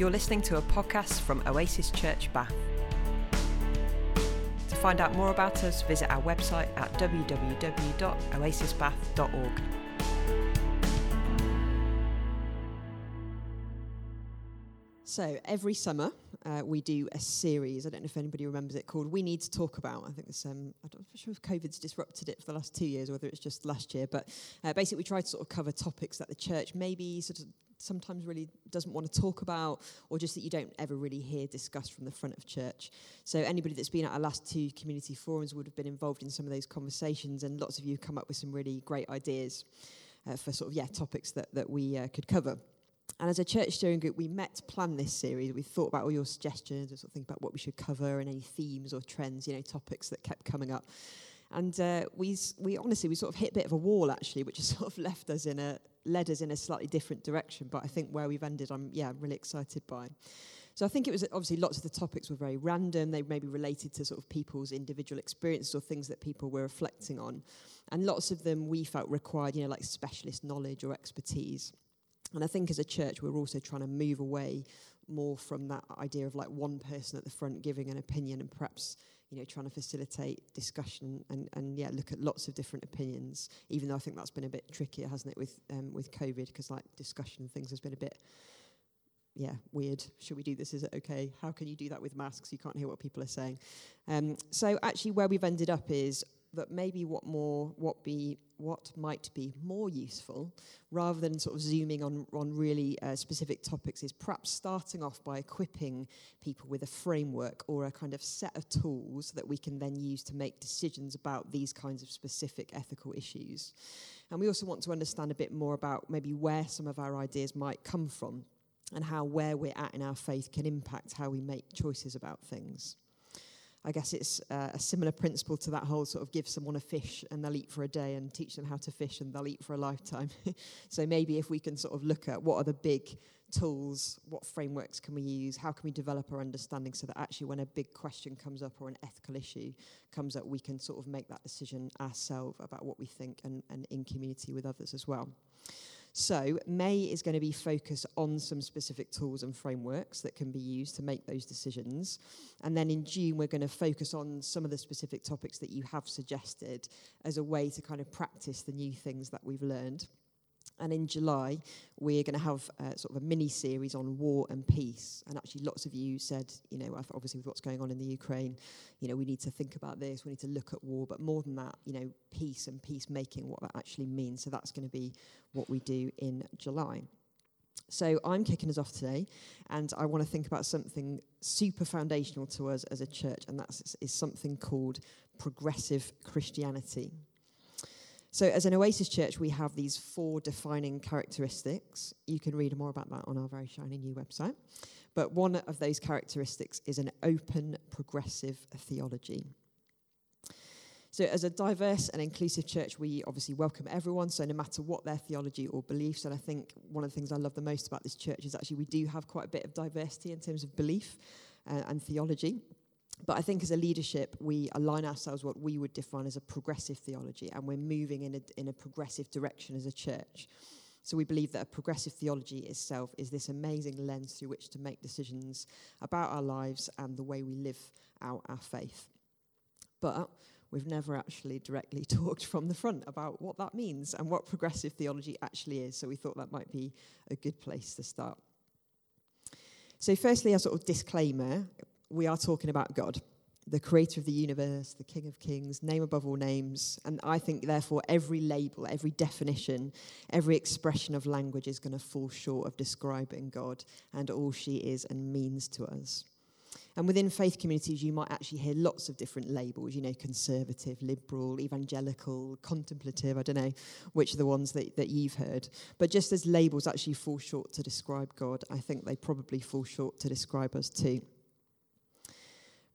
You're listening to a podcast from Oasis Church Bath. To find out more about us, visit our website at www.oasisbath.org. So every summer uh, we do a series. I don't know if anybody remembers it called "We Need to Talk About." I think it's um, I'm not sure if COVID's disrupted it for the last two years, or whether it's just last year. But uh, basically, we try to sort of cover topics that the church maybe sort of sometimes really doesn't want to talk about, or just that you don't ever really hear discussed from the front of church. So anybody that's been at our last two community forums would have been involved in some of those conversations, and lots of you come up with some really great ideas uh, for sort of yeah topics that that we uh, could cover. And as a church steering group, we met to plan this series. We thought about all your suggestions and sort of think about what we should cover and any themes or trends, you know, topics that kept coming up. And uh, we, we honestly, we sort of hit a bit of a wall actually, which has sort of left us in a, led us in a slightly different direction. But I think where we've ended, I'm, yeah, I'm really excited by. So I think it was obviously lots of the topics were very random. They maybe related to sort of people's individual experiences or things that people were reflecting on. And lots of them we felt required, you know, like specialist knowledge or expertise. And I think as a church, we're also trying to move away more from that idea of like one person at the front giving an opinion and perhaps you know trying to facilitate discussion and, and yeah look at lots of different opinions even though I think that's been a bit trickier hasn't it with um, with COVID? Because like discussion and things has been a bit yeah weird. Should we do this? Is it okay? How can you do that with masks? You can't hear what people are saying. Um, so actually where we've ended up is that maybe what more what be what might be more useful rather than sort of zooming on on really uh, specific topics is perhaps starting off by equipping people with a framework or a kind of set of tools that we can then use to make decisions about these kinds of specific ethical issues. And we also want to understand a bit more about maybe where some of our ideas might come from and how where we're at in our faith can impact how we make choices about things I guess it's uh, a similar principle to that whole sort of give someone a fish and they'll eat for a day and teach them how to fish and they'll eat for a lifetime. so maybe if we can sort of look at what are the big tools, what frameworks can we use, how can we develop our understanding so that actually when a big question comes up or an ethical issue comes up, we can sort of make that decision ourselves about what we think and, and in community with others as well. So, May is going to be focused on some specific tools and frameworks that can be used to make those decisions. And then in June, we're going to focus on some of the specific topics that you have suggested as a way to kind of practice the new things that we've learned. And in July, we're going to have uh, sort of a mini series on war and peace. And actually, lots of you said, you know, obviously with what's going on in the Ukraine, you know, we need to think about this, we need to look at war, but more than that, you know, peace and peacemaking, what that actually means. So that's going to be what we do in July. So I'm kicking us off today, and I want to think about something super foundational to us as a church, and that is something called progressive Christianity. So, as an Oasis church, we have these four defining characteristics. You can read more about that on our very shiny new website. But one of those characteristics is an open, progressive theology. So, as a diverse and inclusive church, we obviously welcome everyone. So, no matter what their theology or beliefs, and I think one of the things I love the most about this church is actually we do have quite a bit of diversity in terms of belief uh, and theology. But I think as a leadership, we align ourselves what we would define as a progressive theology, and we're moving in a, in a progressive direction as a church. So we believe that a progressive theology itself is this amazing lens through which to make decisions about our lives and the way we live out our faith. But we've never actually directly talked from the front about what that means and what progressive theology actually is. So we thought that might be a good place to start. So, firstly, a sort of disclaimer we are talking about God, the creator of the universe, the King of kings, name above all names. And I think, therefore, every label, every definition, every expression of language is going to fall short of describing God and all she is and means to us. And within faith communities, you might actually hear lots of different labels, you know, conservative, liberal, evangelical, contemplative, I don't know which are the ones that, that you've heard. But just as labels actually fall short to describe God, I think they probably fall short to describe us too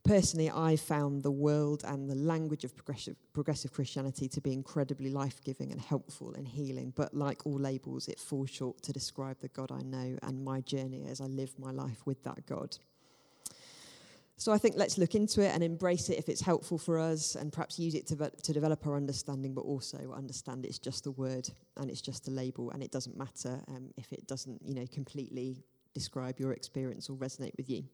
personally, I found the world and the language of progressive, progressive Christianity to be incredibly life giving and helpful and healing. But like all labels, it falls short to describe the God I know and my journey as I live my life with that God. So I think let's look into it and embrace it if it's helpful for us and perhaps use it to, to develop our understanding, but also understand it's just a word and it's just a label and it doesn't matter um, if it doesn't, you know, completely describe your experience or resonate with you.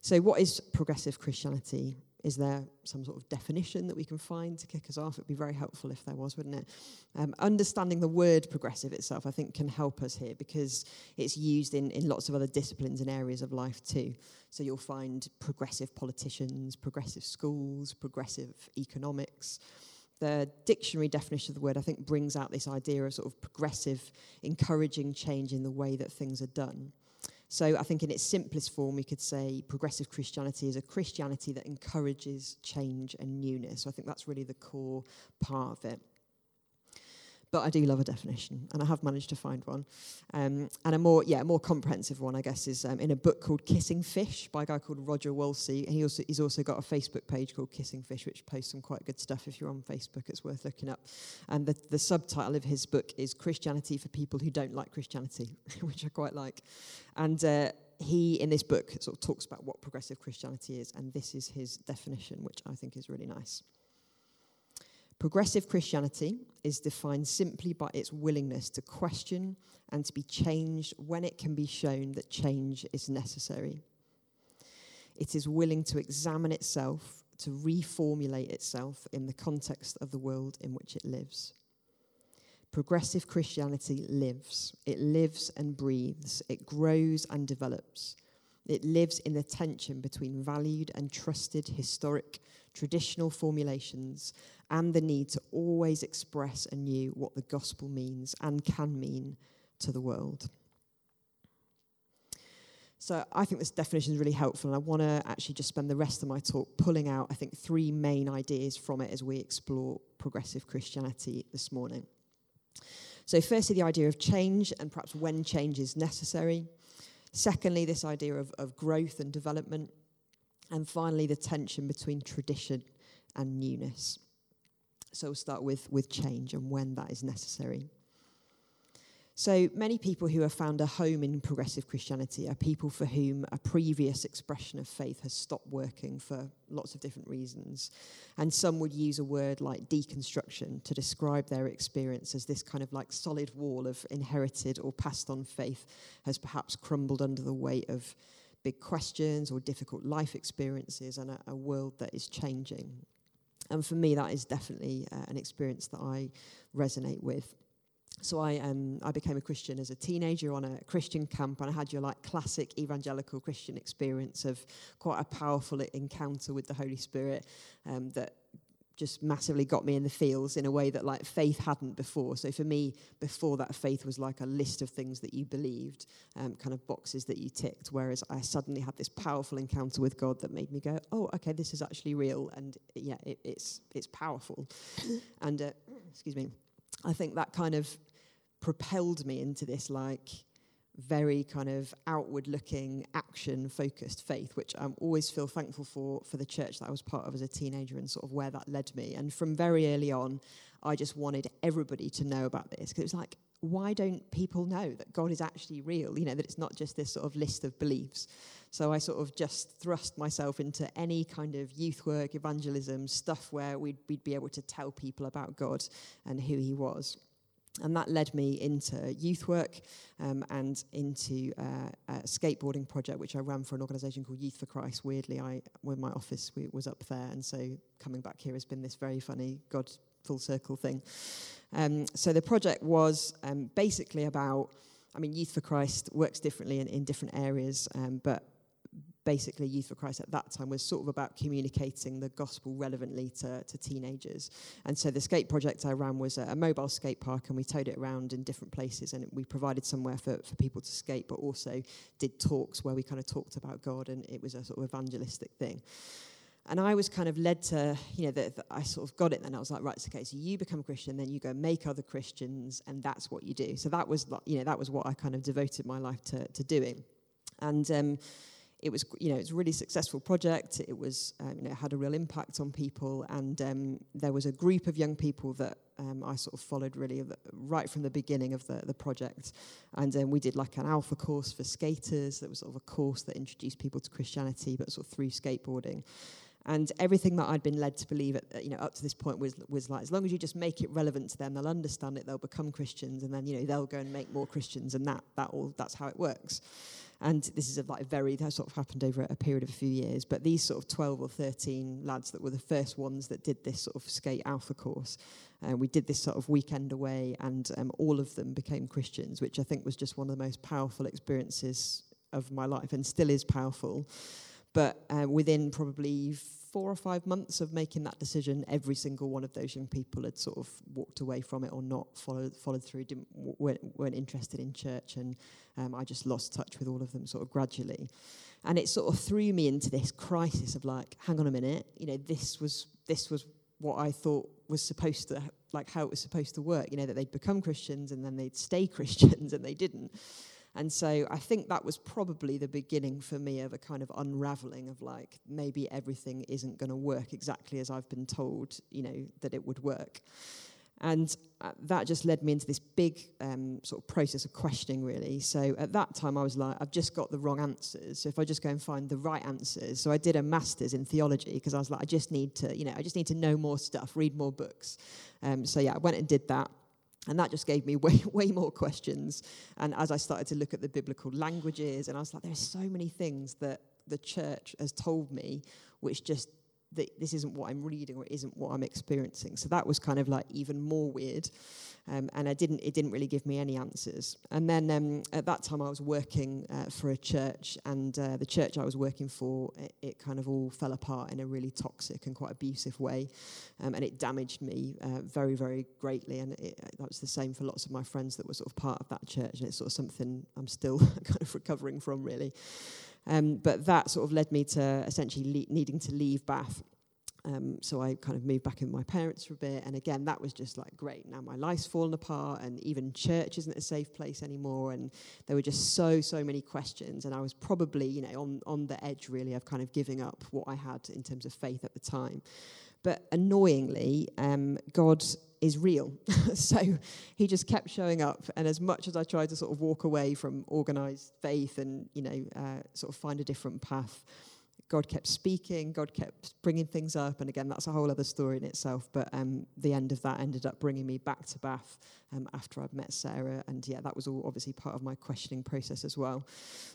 So, what is progressive Christianity? Is there some sort of definition that we can find to kick us off? It'd be very helpful if there was, wouldn't it? Um, understanding the word progressive itself, I think, can help us here because it's used in, in lots of other disciplines and areas of life too. So you'll find progressive politicians, progressive schools, progressive economics. The dictionary definition of the word, I think, brings out this idea of sort of progressive, encouraging change in the way that things are done. So I think in its simplest form, we could say progressive Christianity is a Christianity that encourages change and newness. So I think that's really the core part of it. But I do love a definition, and I have managed to find one. Um, and a more, yeah, a more comprehensive one, I guess, is um, in a book called Kissing Fish by a guy called Roger Wolsey. And he also, he's also got a Facebook page called Kissing Fish, which posts some quite good stuff. If you're on Facebook, it's worth looking up. And the, the subtitle of his book is Christianity for People Who Don't Like Christianity, which I quite like. And uh, he, in this book, sort of talks about what progressive Christianity is, and this is his definition, which I think is really nice. Progressive Christianity is defined simply by its willingness to question and to be changed when it can be shown that change is necessary. It is willing to examine itself, to reformulate itself in the context of the world in which it lives. Progressive Christianity lives. It lives and breathes. It grows and develops. It lives in the tension between valued and trusted historic traditional formulations and the need to always express anew what the gospel means and can mean to the world. So I think this definition is really helpful, and I want to actually just spend the rest of my talk pulling out, I think, three main ideas from it as we explore progressive Christianity this morning. So, firstly, the idea of change and perhaps when change is necessary. Secondly, this idea of, of growth and development. And finally, the tension between tradition and newness. So we'll start with, with change and when that is necessary. So many people who have found a home in progressive Christianity are people for whom a previous expression of faith has stopped working for lots of different reasons. And some would use a word like deconstruction to describe their experience as this kind of like solid wall of inherited or passed on faith has perhaps crumbled under the weight of big questions or difficult life experiences and a, a world that is changing. And for me, that is definitely uh, an experience that I resonate with. So I, um, I became a Christian as a teenager on a Christian camp, and I had your like classic evangelical Christian experience of quite a powerful encounter with the Holy Spirit um, that just massively got me in the feels in a way that like faith hadn't before. So for me, before that, faith was like a list of things that you believed, um, kind of boxes that you ticked. Whereas I suddenly had this powerful encounter with God that made me go, "Oh, okay, this is actually real," and yeah, it, it's it's powerful. and uh, excuse me, I think that kind of propelled me into this like very kind of outward looking action focused faith which i always feel thankful for for the church that i was part of as a teenager and sort of where that led me. And from very early on i just wanted everybody to know about this because it was like why don't people know that god is actually real? You know that it's not just this sort of list of beliefs. So i sort of just thrust myself into any kind of youth work evangelism stuff where we'd, we'd be able to tell people about god and who he was and that led me into youth work um, and into uh, a skateboarding project, which I ran for an organisation called Youth for Christ. Weirdly, I when my office was up there, and so coming back here has been this very funny God full circle thing. Um, so the project was um, basically about. I mean, Youth for Christ works differently in, in different areas, um, but basically Youth for Christ at that time was sort of about communicating the gospel relevantly to, to teenagers. And so the skate project I ran was a, a, mobile skate park, and we towed it around in different places, and we provided somewhere for, for people to skate, but also did talks where we kind of talked about God, and it was a sort of evangelistic thing. And I was kind of led to, you know, that I sort of got it. Then I was like, right, it's okay. So you become a Christian, then you go make other Christians, and that's what you do. So that was, you know, that was what I kind of devoted my life to, to doing. And um, it was you know it's a really successful project. It was um, you know had a real impact on people, and um, there was a group of young people that um, I sort of followed really right from the beginning of the the project, and um, we did like an alpha course for skaters. That was sort of a course that introduced people to Christianity, but sort of through skateboarding. And everything that I'd been led to believe, at, you know, up to this point was was like, as long as you just make it relevant to them, they'll understand it, they'll become Christians, and then you know they'll go and make more Christians, and that that all that's how it works. And this is a like very that sort of happened over a period of a few years. But these sort of twelve or thirteen lads that were the first ones that did this sort of skate alpha course, uh, we did this sort of weekend away, and um, all of them became Christians, which I think was just one of the most powerful experiences of my life, and still is powerful. But uh, within probably four or five months of making that decision, every single one of those young people had sort of walked away from it or not followed followed through, didn't weren't, weren't interested in church, and um, I just lost touch with all of them sort of gradually, and it sort of threw me into this crisis of like, hang on a minute, you know, this was this was what I thought was supposed to like how it was supposed to work, you know, that they'd become Christians and then they'd stay Christians, and they didn't. And so I think that was probably the beginning for me of a kind of unraveling of like maybe everything isn't going to work exactly as I've been told, you know, that it would work. And uh, that just led me into this big um, sort of process of questioning, really. So at that time, I was like, I've just got the wrong answers. So if I just go and find the right answers, so I did a master's in theology because I was like, I just need to, you know, I just need to know more stuff, read more books. Um, so yeah, I went and did that. And that just gave me way, way more questions. And as I started to look at the biblical languages, and I was like, there's so many things that the church has told me which just that this isn't what I'm reading or isn't what I'm experiencing. So that was kind of like even more weird. Um, and I didn't, it didn't really give me any answers. And then um, at that time, I was working uh, for a church, and uh, the church I was working for, it, it, kind of all fell apart in a really toxic and quite abusive way. Um, and it damaged me uh, very, very greatly. And it, that was the same for lots of my friends that were sort of part of that church. And it's sort of something I'm still kind of recovering from, really. Um, but that sort of led me to essentially needing to leave Bath. Um, so I kind of moved back in with my parents for a bit, and again, that was just like great. Now my life's fallen apart, and even church isn't a safe place anymore. And there were just so, so many questions, and I was probably, you know, on on the edge really of kind of giving up what I had in terms of faith at the time. But annoyingly, um, God is real. so he just kept showing up. And as much as I tried to sort of walk away from organized faith and, you know, uh, sort of find a different path, God kept speaking, God kept bringing things up. And again, that's a whole other story in itself. But um, the end of that ended up bringing me back to Bath um, after I'd met Sarah. And yeah, that was all obviously part of my questioning process as well.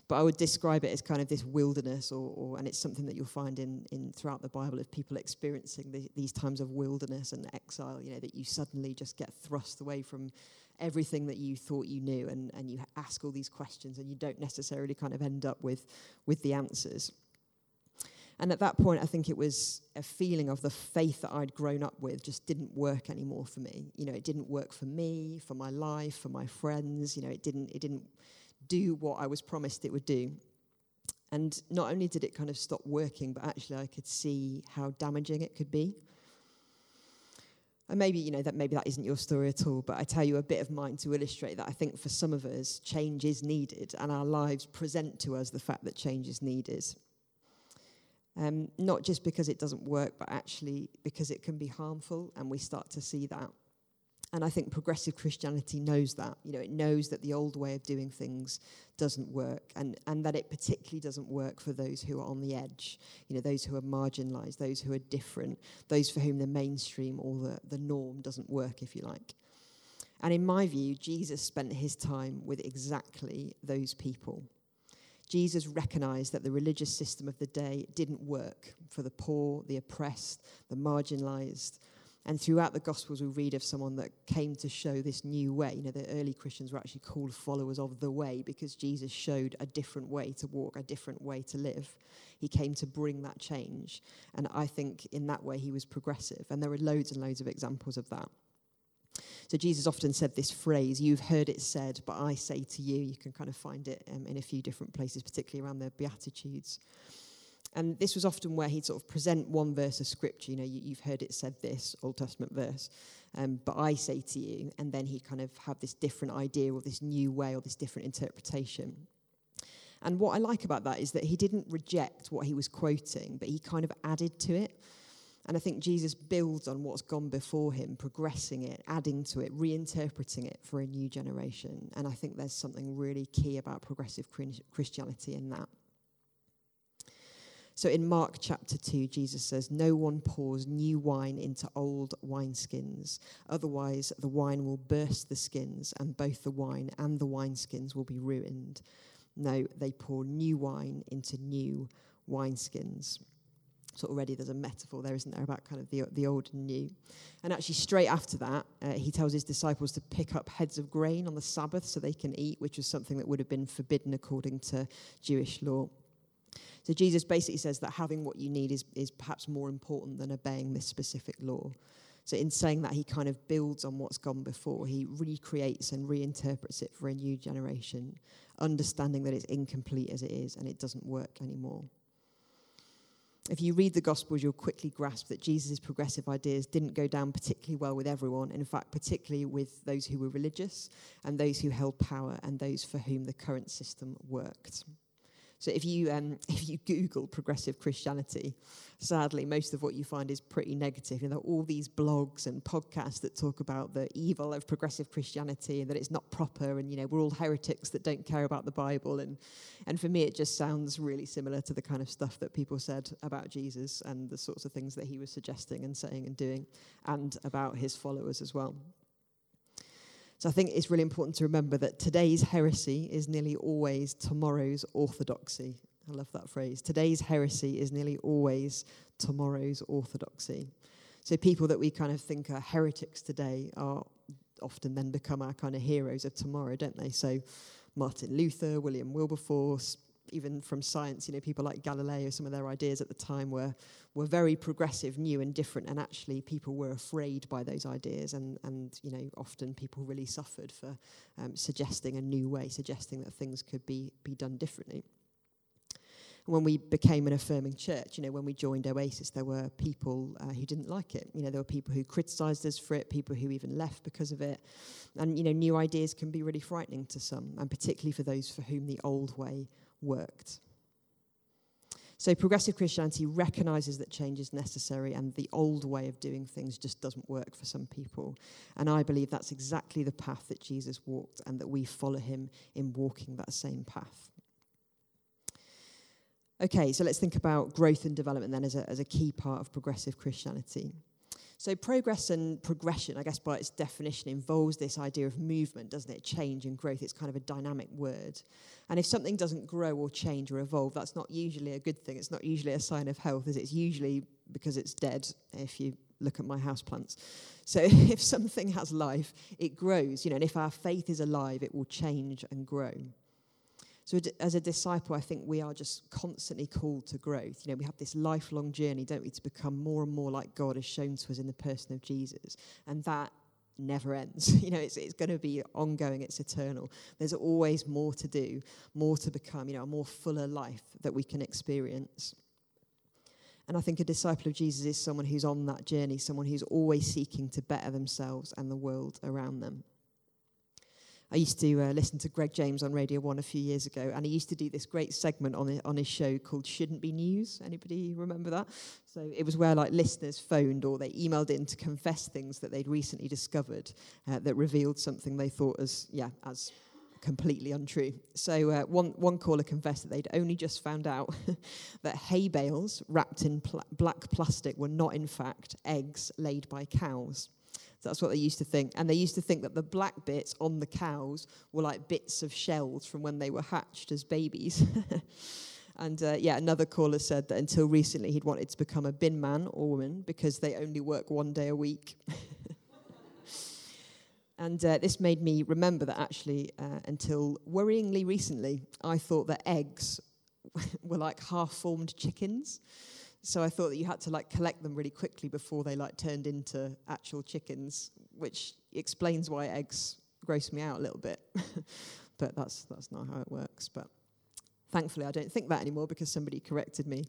But I would describe it as kind of this wilderness, or, or and it's something that you'll find in, in throughout the Bible of people experiencing the, these times of wilderness and exile, you know, that you suddenly just get thrust away from everything that you thought you knew and, and you ask all these questions and you don't necessarily kind of end up with, with the answers. And at that point, I think it was a feeling of the faith that I'd grown up with just didn't work anymore for me. You know, it didn't work for me, for my life, for my friends. You know, it didn't, it didn't do what I was promised it would do. And not only did it kind of stop working, but actually I could see how damaging it could be. And maybe, you know, that maybe that isn't your story at all, but I tell you a bit of mine to illustrate that I think for some of us, change is needed, and our lives present to us the fact that change is needed. Um, not just because it doesn't work, but actually because it can be harmful, and we start to see that. And I think progressive Christianity knows that. You know, it knows that the old way of doing things doesn't work, and, and that it particularly doesn't work for those who are on the edge, you know, those who are marginalized, those who are different, those for whom the mainstream or the, the norm doesn't work, if you like. And in my view, Jesus spent his time with exactly those people. Jesus recognized that the religious system of the day didn't work for the poor, the oppressed, the marginalized. And throughout the Gospels, we read of someone that came to show this new way. You know, the early Christians were actually called followers of the way because Jesus showed a different way to walk, a different way to live. He came to bring that change. And I think in that way, he was progressive. And there are loads and loads of examples of that. So Jesus often said this phrase, You've heard it said, but I say to you. You can kind of find it um, in a few different places, particularly around the Beatitudes. And this was often where he'd sort of present one verse of scripture. You know, you, have heard it said this Old Testament verse, um, but I say to you. And then he'd kind of have this different idea or this new way or this different interpretation. And what I like about that is that he didn't reject what he was quoting, but he kind of added to it. And I think Jesus builds on what's gone before him, progressing it, adding to it, reinterpreting it for a new generation. And I think there's something really key about progressive Christianity in that. So in Mark chapter 2, Jesus says, No one pours new wine into old wineskins. Otherwise, the wine will burst the skins, and both the wine and the wineskins will be ruined. No, they pour new wine into new wineskins. So already there's a metaphor there, isn't there, about kind of the, the old and new. And actually, straight after that, uh, he tells his disciples to pick up heads of grain on the Sabbath so they can eat, which was something that would have been forbidden according to Jewish law. So Jesus basically says that having what you need is, is perhaps more important than obeying this specific law. So in saying that, he kind of builds on what's gone before. He recreates and reinterprets it for a new generation, understanding that it's incomplete as it is and it doesn't work anymore. If you read the Gospels, you'll quickly grasp that Jesus' progressive ideas didn't go down particularly well with everyone, in fact, particularly with those who were religious and those who held power and those for whom the current system worked. So if you um, if you Google progressive Christianity, sadly, most of what you find is pretty negative. You know, all these blogs and podcasts that talk about the evil of progressive Christianity and that it's not proper, and you know, we're all heretics that don't care about the Bible. And and for me, it just sounds really similar to the kind of stuff that people said about Jesus and the sorts of things that he was suggesting and saying and doing, and about his followers as well. So I think it's really important to remember that today's heresy is nearly always tomorrow's orthodoxy. I love that phrase. Today's heresy is nearly always tomorrow's orthodoxy. So people that we kind of think are heretics today are often then become our kind of heroes of tomorrow, don't they? So Martin Luther, William Wilberforce, even from science, you know, people like Galileo, some of their ideas at the time were, were very progressive, new and different, and actually people were afraid by those ideas, and, and you know, often people really suffered for um, suggesting a new way, suggesting that things could be, be done differently. When we became an affirming church, you know, when we joined Oasis, there were people uh, who didn't like it. You know, there were people who criticised us for it, people who even left because of it. And, you know, new ideas can be really frightening to some, and particularly for those for whom the old way worked. So, progressive Christianity recognizes that change is necessary and the old way of doing things just doesn't work for some people. And I believe that's exactly the path that Jesus walked and that we follow him in walking that same path. Okay, so let's think about growth and development then as a, as a key part of progressive Christianity. So, progress and progression, I guess by its definition, involves this idea of movement, doesn't it? Change and growth. It's kind of a dynamic word. And if something doesn't grow or change or evolve, that's not usually a good thing. It's not usually a sign of health, it? It's usually because it's dead, if you look at my houseplants. So, if something has life, it grows, you know, and if our faith is alive, it will change and grow. So, as a disciple, I think we are just constantly called to growth. You know, we have this lifelong journey, don't we, to become more and more like God has shown to us in the person of Jesus. And that never ends. You know, it's, it's going to be ongoing, it's eternal. There's always more to do, more to become, you know, a more fuller life that we can experience. And I think a disciple of Jesus is someone who's on that journey, someone who's always seeking to better themselves and the world around them. I used to uh, listen to Greg James on Radio 1 a few years ago, and he used to do this great segment on, on his show called Shouldn't Be News. Anybody remember that? So it was where like listeners phoned or they emailed in to confess things that they'd recently discovered uh, that revealed something they thought as, yeah, as completely untrue. So uh, one, one caller confessed that they'd only just found out that hay bales wrapped in pl- black plastic were not, in fact, eggs laid by cows. That's what they used to think. And they used to think that the black bits on the cows were like bits of shells from when they were hatched as babies. and uh, yeah, another caller said that until recently he'd wanted to become a bin man or woman because they only work one day a week. and uh, this made me remember that actually, uh, until worryingly recently, I thought that eggs were like half formed chickens. So I thought that you had to like collect them really quickly before they like turned into actual chickens, which explains why eggs gross me out a little bit. but that's that's not how it works. But Thankfully, I don't think that anymore because somebody corrected me.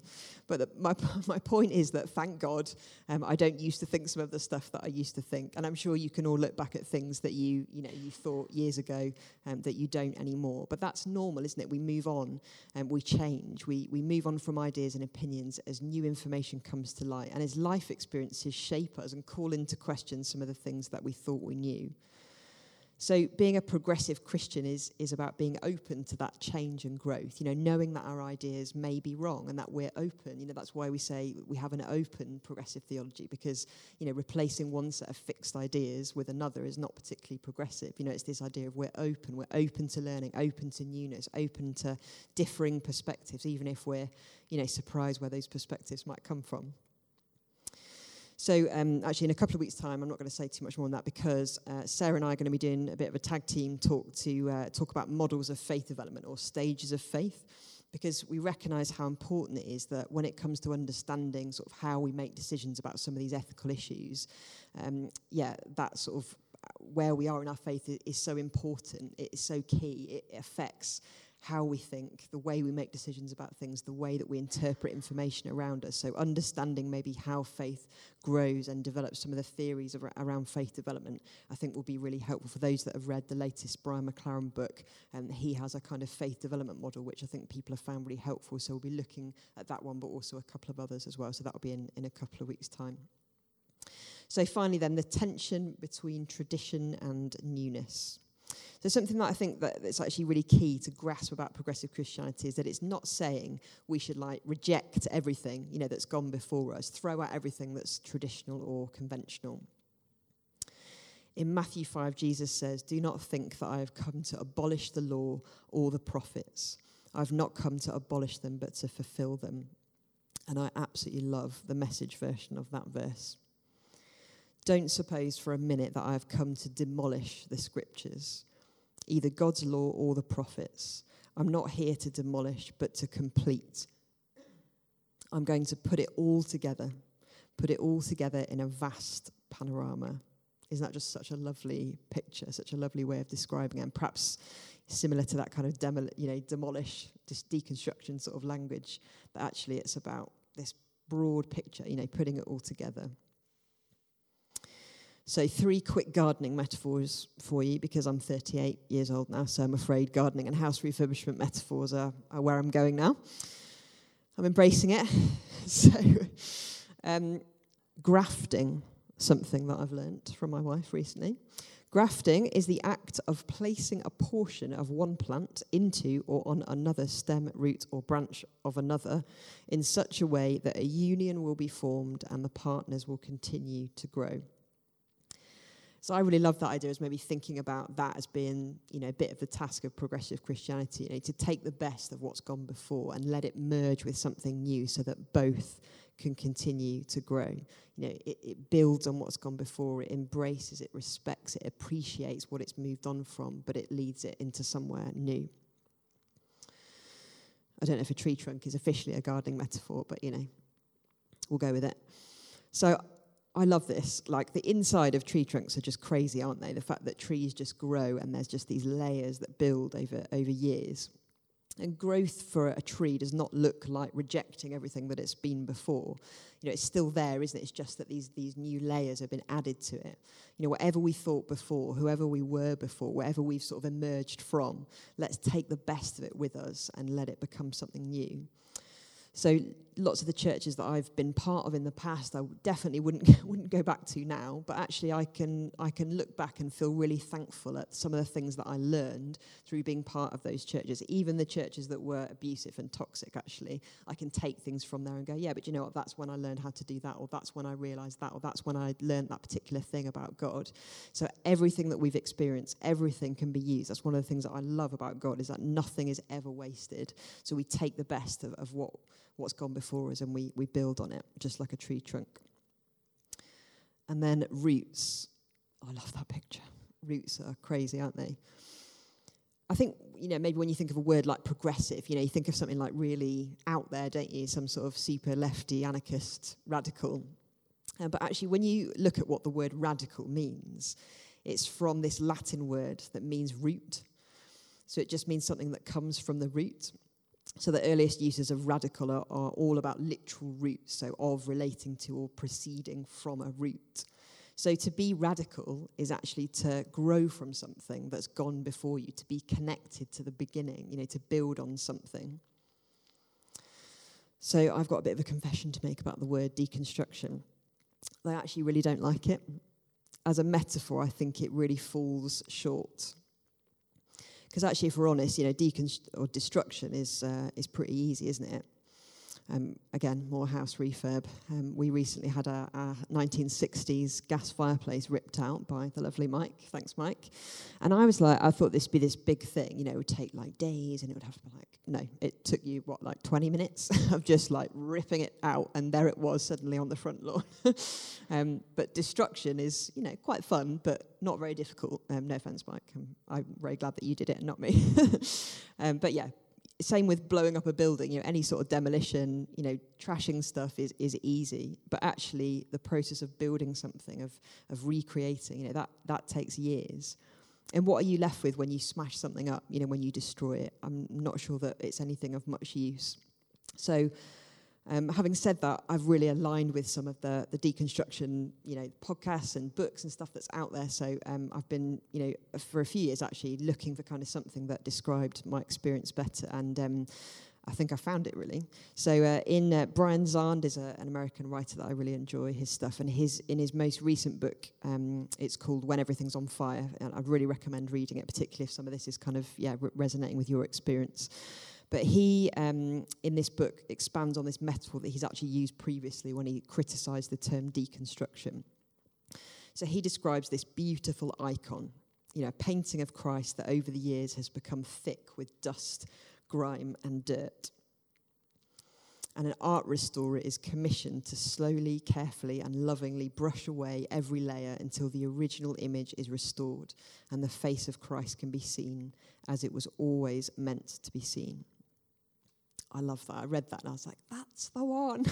But the, my, my point is that thank God um, I don't used to think some of the stuff that I used to think. And I'm sure you can all look back at things that you, you, know, you thought years ago um, that you don't anymore. But that's normal, isn't it? We move on and we change. We, we move on from ideas and opinions as new information comes to light and as life experiences shape us and call into question some of the things that we thought we knew. So being a progressive Christian is, is about being open to that change and growth, you know, knowing that our ideas may be wrong and that we're open. You know, that's why we say we have an open progressive theology because, you know, replacing one set of fixed ideas with another is not particularly progressive. You know, it's this idea of we're open, we're open to learning, open to newness, open to differing perspectives, even if we're, you know, surprised where those perspectives might come from. So, um, actually, in a couple of weeks' time, I'm not going to say too much more on that because uh, Sarah and I are going to be doing a bit of a tag team talk to uh, talk about models of faith development or stages of faith. Because we recognize how important it is that when it comes to understanding sort of how we make decisions about some of these ethical issues, um, yeah, that sort of where we are in our faith is, is so important. It is so key. It affects how we think, the way we make decisions about things, the way that we interpret information around us. So, understanding maybe how faith grows and develops some of the theories around faith development, I think will be really helpful for those that have read the latest Brian McLaren book. And he has a kind of faith development model, which I think people have found really helpful. So, we'll be looking at that one, but also a couple of others as well. So, that will be in, in a couple of weeks' time. So, finally, then, the tension between tradition and newness. So something that I think that it's actually really key to grasp about progressive Christianity is that it's not saying we should like reject everything, you know, that's gone before us, throw out everything that's traditional or conventional. In Matthew 5, Jesus says, Do not think that I have come to abolish the law or the prophets. I've not come to abolish them, but to fulfill them. And I absolutely love the message version of that verse. Don't suppose for a minute that I have come to demolish the scriptures either God's law or the prophets. I'm not here to demolish, but to complete. I'm going to put it all together, put it all together in a vast panorama. Isn't that just such a lovely picture, such a lovely way of describing it? And perhaps similar to that kind of demo, you know, demolish, just deconstruction sort of language, but actually it's about this broad picture, you know, putting it all together. So, three quick gardening metaphors for you because I'm 38 years old now, so I'm afraid gardening and house refurbishment metaphors are, are where I'm going now. I'm embracing it. so, um, grafting, something that I've learnt from my wife recently. Grafting is the act of placing a portion of one plant into or on another stem, root, or branch of another in such a way that a union will be formed and the partners will continue to grow. So I really love that idea as maybe thinking about that as being, you know, a bit of the task of progressive Christianity, you know, to take the best of what's gone before and let it merge with something new so that both can continue to grow. You know, it, it builds on what's gone before, it embraces, it respects, it appreciates what it's moved on from, but it leads it into somewhere new. I don't know if a tree trunk is officially a gardening metaphor, but you know, we'll go with it. So I love this. Like the inside of tree trunks are just crazy, aren't they? The fact that trees just grow and there's just these layers that build over, over years. And growth for a tree does not look like rejecting everything that it's been before. You know, it's still there, isn't it? It's just that these, these new layers have been added to it. You know, whatever we thought before, whoever we were before, wherever we've sort of emerged from, let's take the best of it with us and let it become something new. So lots of the churches that I've been part of in the past, I definitely wouldn't wouldn't go back to now. But actually, I can I can look back and feel really thankful at some of the things that I learned through being part of those churches. Even the churches that were abusive and toxic, actually, I can take things from there and go, yeah, but you know what? That's when I learned how to do that, or that's when I realised that, or that's when I learned that particular thing about God. So everything that we've experienced, everything can be used. That's one of the things that I love about God is that nothing is ever wasted. So we take the best of, of what what's gone before us and we, we build on it, just like a tree trunk. And then roots. I love that picture. Roots are crazy, aren't they? I think, you know, maybe when you think of a word like progressive, you know, you think of something like really out there, don't you? Some sort of super lefty, anarchist, radical. Uh, but actually, when you look at what the word radical means, it's from this Latin word that means root. So it just means something that comes from the root. So the earliest uses of radical are, are, all about literal roots, so of relating to or proceeding from a root. So to be radical is actually to grow from something that's gone before you, to be connected to the beginning, you know, to build on something. So I've got a bit of a confession to make about the word deconstruction. I actually really don't like it. as a metaphor, I think it really falls short. Because actually, if we're honest, you know, decon or destruction is uh, is pretty easy, isn't it? Um, again, more house refurb. Um, we recently had a, a, 1960s gas fireplace ripped out by the lovely Mike. Thanks, Mike. And I was like, I thought this would be this big thing. You know, it would take like days and it would have to be like, no, it took you, what, like 20 minutes of just like ripping it out. And there it was suddenly on the front lawn. um, but destruction is, you know, quite fun, but not very difficult. Um, no offense, Mike. I'm, I'm very glad that you did it and not me. Um, but yeah, same with blowing up a building, you know, any sort of demolition, you know, trashing stuff is, is easy, but actually the process of building something, of, of recreating, you know, that, that takes years. And what are you left with when you smash something up, you know, when you destroy it? I'm not sure that it's anything of much use. So um, having said that, I've really aligned with some of the, the deconstruction, you know, podcasts and books and stuff that's out there. So um, I've been, you know, for a few years actually looking for kind of something that described my experience better. And um, I think I found it really. So uh, in uh, Brian Zahnd is a, an American writer that I really enjoy his stuff, and his in his most recent book, um, it's called When Everything's on Fire, and I'd really recommend reading it, particularly if some of this is kind of yeah re- resonating with your experience. But he, um, in this book, expands on this metaphor that he's actually used previously when he criticized the term deconstruction. So he describes this beautiful icon, you know, a painting of Christ that over the years has become thick with dust, grime, and dirt. And an art restorer is commissioned to slowly, carefully, and lovingly brush away every layer until the original image is restored and the face of Christ can be seen as it was always meant to be seen. I love that. I read that and I was like, that's the one.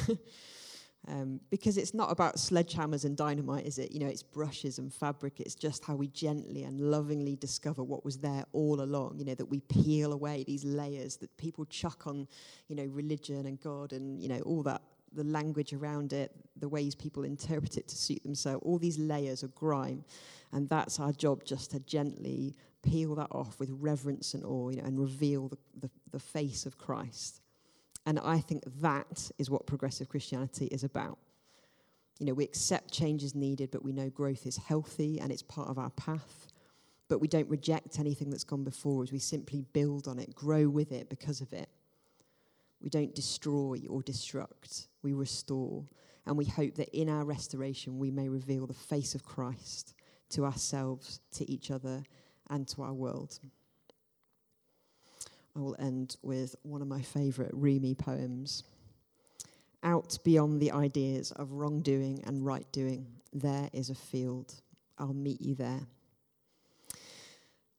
um, because it's not about sledgehammers and dynamite, is it? You know, it's brushes and fabric. It's just how we gently and lovingly discover what was there all along. You know, that we peel away these layers that people chuck on, you know, religion and God and, you know, all that, the language around it, the ways people interpret it to suit themselves, all these layers of grime. And that's our job, just to gently peel that off with reverence and awe you know, and reveal the, the, the face of Christ. And I think that is what progressive Christianity is about. You know, we accept change is needed, but we know growth is healthy and it's part of our path. But we don't reject anything that's gone before us. We simply build on it, grow with it because of it. We don't destroy or destruct, we restore. And we hope that in our restoration, we may reveal the face of Christ to ourselves, to each other, and to our world. I will end with one of my favourite Rumi poems. Out beyond the ideas of wrongdoing and right doing, there is a field. I'll meet you there.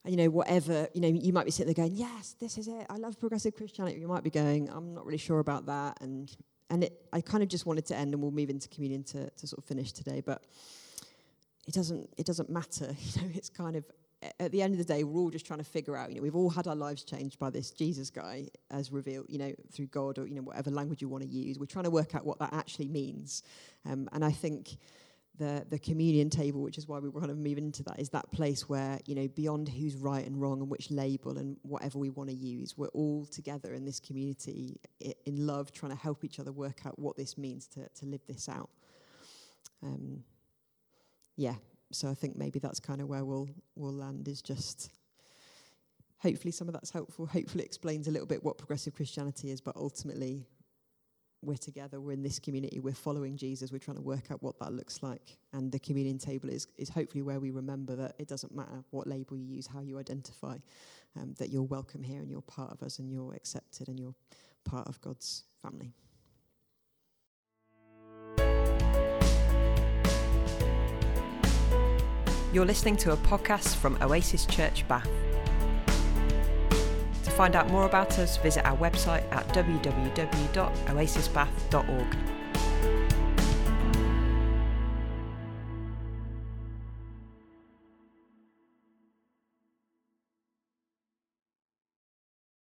And, you know, whatever, you know, you might be sitting there going, yes, this is it. I love progressive Christianity. You might be going, I'm not really sure about that. And, and it, I kind of just wanted to end and we'll move into communion to, to sort of finish today. But it doesn't, it doesn't matter. You know, it's kind of at the end of the day, we're all just trying to figure out, you know, we've all had our lives changed by this Jesus guy as revealed, you know, through God or, you know, whatever language you want to use. We're trying to work out what that actually means. Um, and I think the, the communion table, which is why we want to move into that, is that place where, you know, beyond who's right and wrong and which label and whatever we want to use, we're all together in this community in love, trying to help each other work out what this means to, to live this out. Um, yeah, so I think maybe that's kind of where we'll we'll land is just hopefully some of that's helpful. Hopefully explains a little bit what progressive Christianity is, but ultimately we're together, we're in this community, we're following Jesus, we're trying to work out what that looks like. And the communion table is, is hopefully where we remember that it doesn't matter what label you use, how you identify, um, that you're welcome here and you're part of us and you're accepted and you're part of God's family. You're listening to a podcast from Oasis Church Bath. To find out more about us, visit our website at www.oasisbath.org.